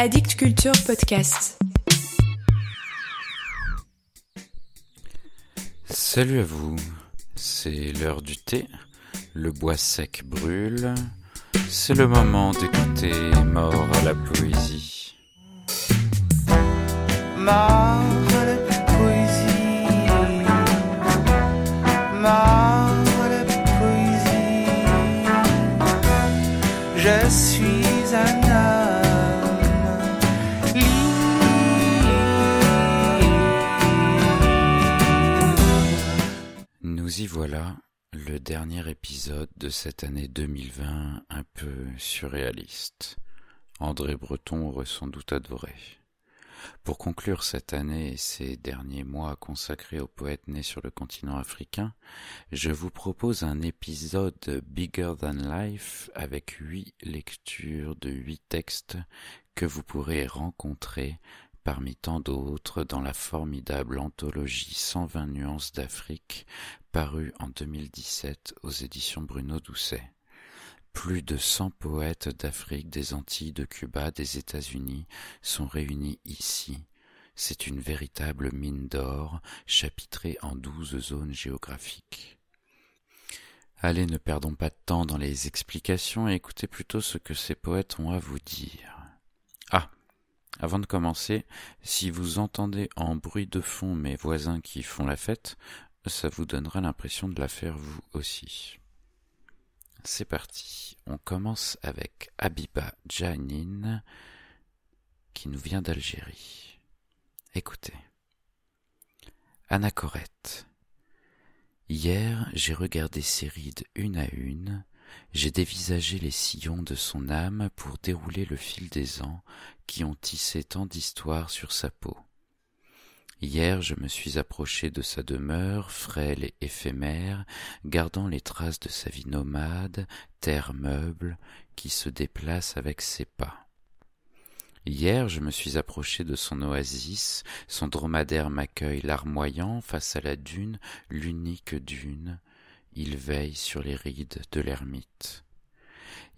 Addict Culture Podcast. Salut à vous, c'est l'heure du thé, le bois sec brûle, c'est le moment d'écouter Mort à la poésie. Mort voilà, le dernier épisode de cette année 2020 un peu surréaliste. André Breton aurait sans doute adoré. Pour conclure cette année et ces derniers mois consacrés aux poètes nés sur le continent africain, je vous propose un épisode Bigger Than Life avec huit lectures de huit textes que vous pourrez rencontrer parmi tant d'autres dans la formidable anthologie 120 nuances d'Afrique en 2017 aux éditions Bruno Doucet. Plus de 100 poètes d'Afrique, des Antilles, de Cuba, des États-Unis sont réunis ici. C'est une véritable mine d'or, chapitrée en douze zones géographiques. Allez, ne perdons pas de temps dans les explications et écoutez plutôt ce que ces poètes ont à vous dire. Ah, avant de commencer, si vous entendez en bruit de fond mes voisins qui font la fête, ça vous donnera l'impression de la faire vous aussi. C'est parti. On commence avec Abiba Janin qui nous vient d'Algérie. Écoutez. Anachorète. Hier, j'ai regardé ses rides une à une, j'ai dévisagé les sillons de son âme pour dérouler le fil des ans qui ont tissé tant d'histoires sur sa peau. Hier je me suis approché de sa demeure, frêle et éphémère, gardant les traces de sa vie nomade, terre meuble, qui se déplace avec ses pas. Hier je me suis approché de son oasis, son dromadaire m'accueille larmoyant face à la dune, l'unique dune, il veille sur les rides de l'ermite.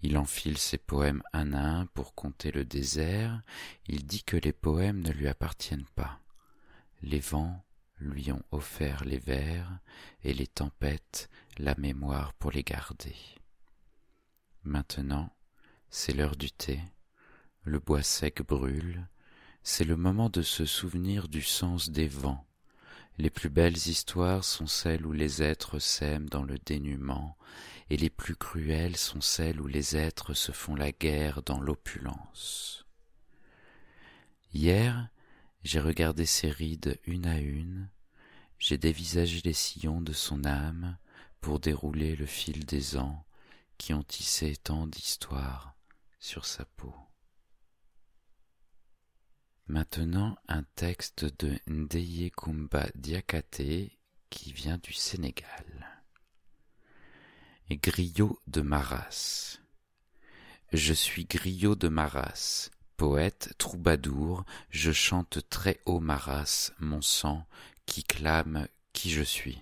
Il enfile ses poèmes un à un pour compter le désert, il dit que les poèmes ne lui appartiennent pas. Les vents lui ont offert les vers et les tempêtes la mémoire pour les garder. Maintenant, c'est l'heure du thé, le bois sec brûle, c'est le moment de se souvenir du sens des vents. Les plus belles histoires sont celles où les êtres s'aiment dans le dénuement, et les plus cruelles sont celles où les êtres se font la guerre dans l'opulence. Hier, j'ai regardé ses rides une à une, j'ai dévisagé les sillons de son âme pour dérouler le fil des ans qui ont tissé tant d'histoires sur sa peau. Maintenant un texte de Ndeye Kumba Diakate qui vient du Sénégal. Griot de Maras. Je suis griot de Maras, poète, troubadour, je chante très haut ma race, mon sang, qui clame qui je suis.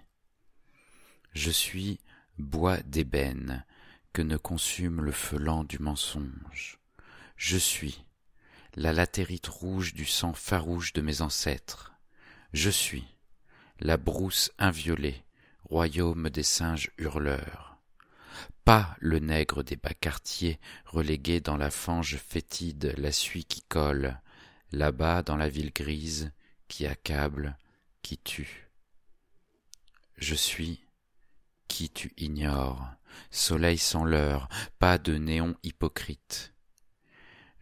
Je suis bois d'ébène, que ne consume le feu lent du mensonge. Je suis la latérite rouge du sang farouche de mes ancêtres. Je suis la brousse inviolée, royaume des singes hurleurs pas le nègre des bas quartiers relégué dans la fange fétide la suie qui colle là-bas dans la ville grise qui accable qui tue. Je suis qui tu ignores soleil sans leurre pas de néon hypocrite.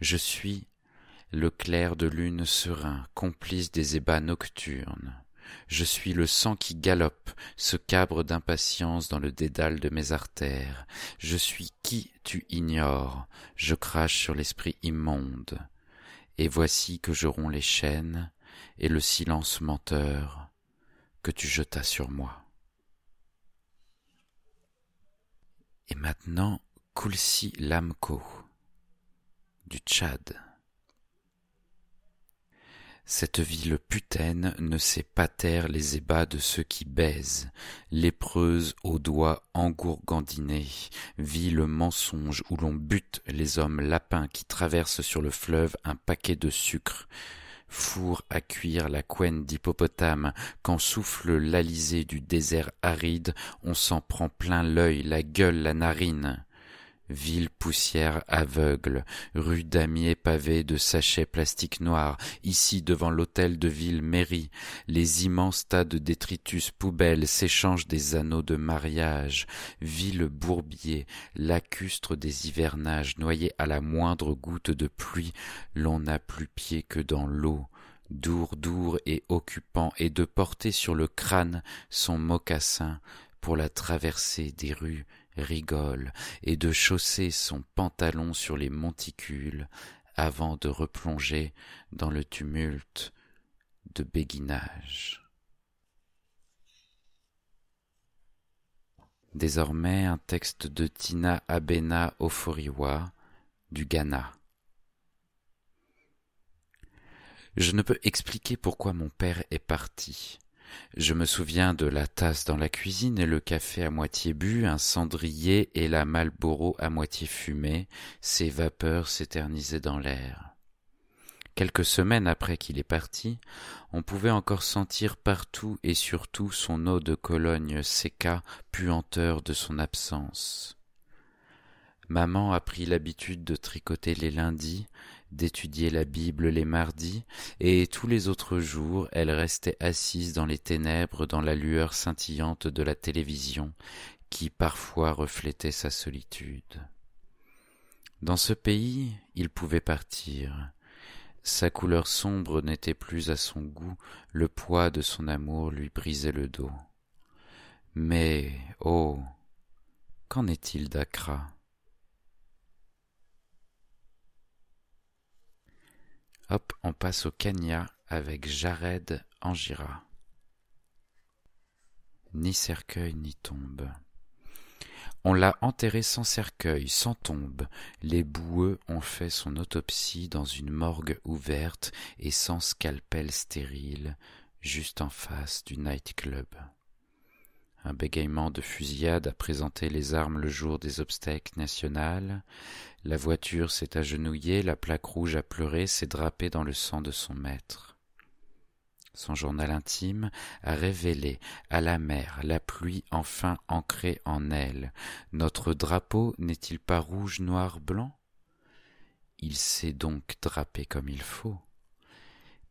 Je suis le clair de lune serein complice des ébats nocturnes je suis le sang qui galope, se cabre d'impatience dans le dédale de mes artères. Je suis qui tu ignores, je crache sur l'esprit immonde. Et voici que je romps les chaînes et le silence menteur que tu jetas sur moi. Et maintenant, Kulsi Lamko, du Tchad. Cette ville putaine ne sait pas taire les ébats de ceux qui baisent. Lépreuse aux doigts engourgandinés, ville mensonge où l'on bute les hommes lapins qui traversent sur le fleuve un paquet de sucre. Four à cuire la couenne d'hippopotame, quand souffle l'alizé du désert aride, on s'en prend plein l'œil, la gueule, la narine. Ville poussière aveugle, rue damier pavée de sachets plastiques noirs, ici devant l'hôtel de ville mairie, les immenses tas de détritus poubelles s'échangent des anneaux de mariage, ville bourbier, lacustre des hivernages, noyé à la moindre goutte de pluie, l'on n'a plus pied que dans l'eau, dour dour et occupant, et de porter sur le crâne son mocassin pour la traversée des rues rigole et de chausser son pantalon sur les monticules avant de replonger dans le tumulte de béguinage. Désormais un texte de Tina Abena Oforiwa du Ghana. Je ne peux expliquer pourquoi mon père est parti. Je me souviens de la tasse dans la cuisine et le café à moitié bu, un cendrier et la Malboro à moitié fumée, ses vapeurs s'éternisaient dans l'air. Quelques semaines après qu'il est parti, on pouvait encore sentir partout et surtout son eau de Cologne séca, puanteur de son absence. Maman a pris l'habitude de tricoter les lundis, d'étudier la Bible les mardis, et tous les autres jours elle restait assise dans les ténèbres dans la lueur scintillante de la télévision, qui parfois reflétait sa solitude. Dans ce pays, il pouvait partir. Sa couleur sombre n'était plus à son goût, le poids de son amour lui brisait le dos. Mais, oh, qu'en est-il d'Accra? Hop, on passe au Kenya avec Jared Angira. Ni cercueil ni tombe. On l'a enterré sans cercueil, sans tombe. Les boueux ont fait son autopsie dans une morgue ouverte et sans scalpel stérile, juste en face du nightclub. Un bégaiement de fusillade a présenté les armes le jour des obstacles nationales. La voiture s'est agenouillée, la plaque rouge a pleuré, s'est drapée dans le sang de son maître. Son journal intime a révélé à la mer la pluie enfin ancrée en elle. Notre drapeau n'est-il pas rouge, noir, blanc? Il s'est donc drapé comme il faut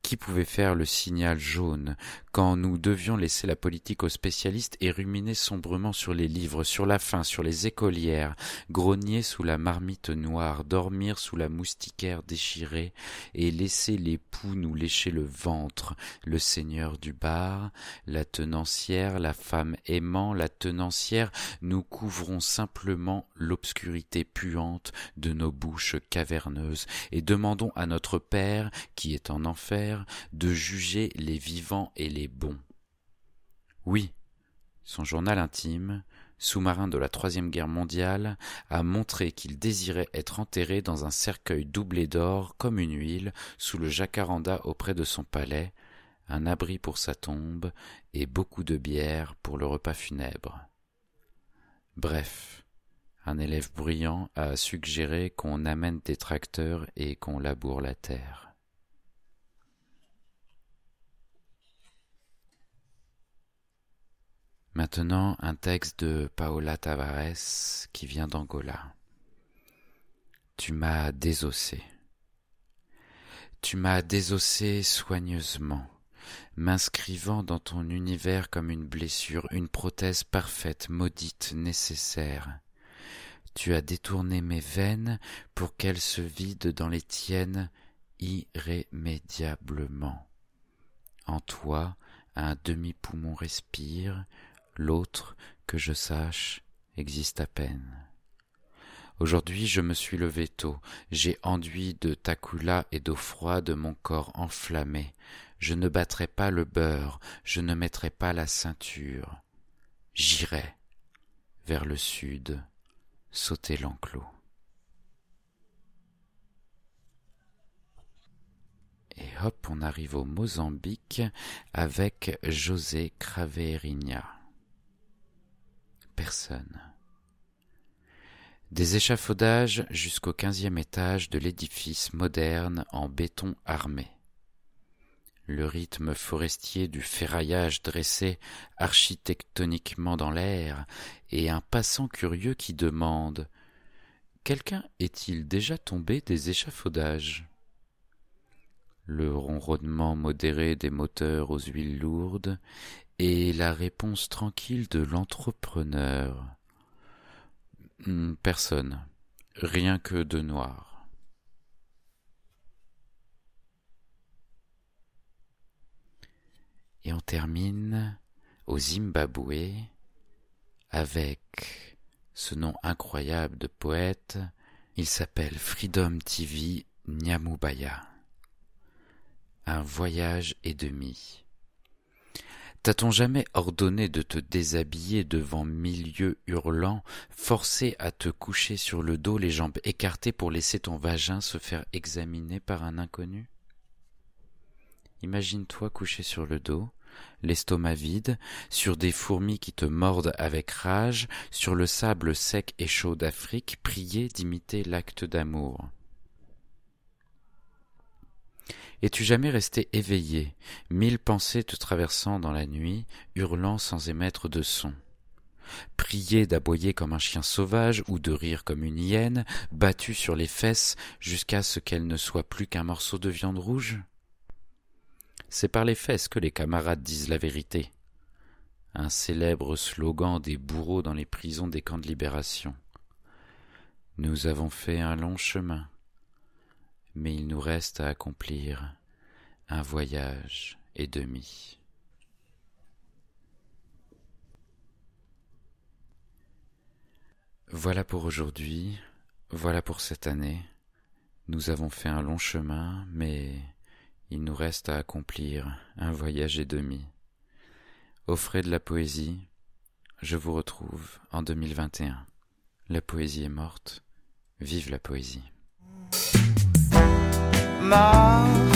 qui pouvait faire le signal jaune quand nous devions laisser la politique aux spécialistes et ruminer sombrement sur les livres, sur la faim, sur les écolières, grogner sous la marmite noire, dormir sous la moustiquaire déchirée et laisser les poux nous lécher le ventre, le seigneur du bar, la tenancière, la femme aimant, la tenancière, nous couvrons simplement l'obscurité puante de nos bouches caverneuses et demandons à notre Père, qui est en enfer, de juger les vivants et les bons. Oui, son journal intime, sous-marin de la Troisième Guerre mondiale, a montré qu'il désirait être enterré dans un cercueil doublé d'or comme une huile sous le jacaranda auprès de son palais, un abri pour sa tombe et beaucoup de bière pour le repas funèbre. Bref, un élève bruyant a suggéré qu'on amène des tracteurs et qu'on laboure la terre. Maintenant, un texte de Paola Tavares qui vient d'Angola. Tu m'as désossé. Tu m'as désossé soigneusement, m'inscrivant dans ton univers comme une blessure, une prothèse parfaite, maudite, nécessaire. Tu as détourné mes veines pour qu'elles se vident dans les tiennes irrémédiablement. En toi, un demi-poumon respire, l'autre, que je sache, existe à peine. Aujourd'hui je me suis levé tôt, j'ai enduit de tacula et d'eau froide mon corps enflammé, je ne battrai pas le beurre, je ne mettrai pas la ceinture, j'irai vers le sud, sauter l'enclos. Et hop, on arrive au Mozambique avec José Craveirinha. Personne. Des échafaudages jusqu'au quinzième étage de l'édifice moderne en béton armé. Le rythme forestier du ferraillage dressé architectoniquement dans l'air et un passant curieux qui demande Quelqu'un est-il déjà tombé des échafaudages? Le ronronnement modéré des moteurs aux huiles lourdes et la réponse tranquille de l'entrepreneur. Hmm, personne. Rien que de noir. Et on termine au Zimbabwe avec ce nom incroyable de poète. Il s'appelle Freedom TV Nyamubaya. Un voyage et demi. T'a-t-on jamais ordonné de te déshabiller devant milieu hurlant, forcé à te coucher sur le dos, les jambes écartées pour laisser ton vagin se faire examiner par un inconnu? Imagine-toi couché sur le dos, l'estomac vide, sur des fourmis qui te mordent avec rage, sur le sable sec et chaud d'Afrique, prier d'imiter l'acte d'amour. Es-tu jamais resté éveillé, mille pensées te traversant dans la nuit, hurlant sans émettre de son? Prier d'aboyer comme un chien sauvage ou de rire comme une hyène, battu sur les fesses jusqu'à ce qu'elle ne soit plus qu'un morceau de viande rouge? C'est par les fesses que les camarades disent la vérité. Un célèbre slogan des bourreaux dans les prisons des camps de libération. Nous avons fait un long chemin mais il nous reste à accomplir un voyage et demi. Voilà pour aujourd'hui, voilà pour cette année. Nous avons fait un long chemin, mais il nous reste à accomplir un voyage et demi. Offrez de la poésie, je vous retrouve en 2021. La poésie est morte, vive la poésie. Mort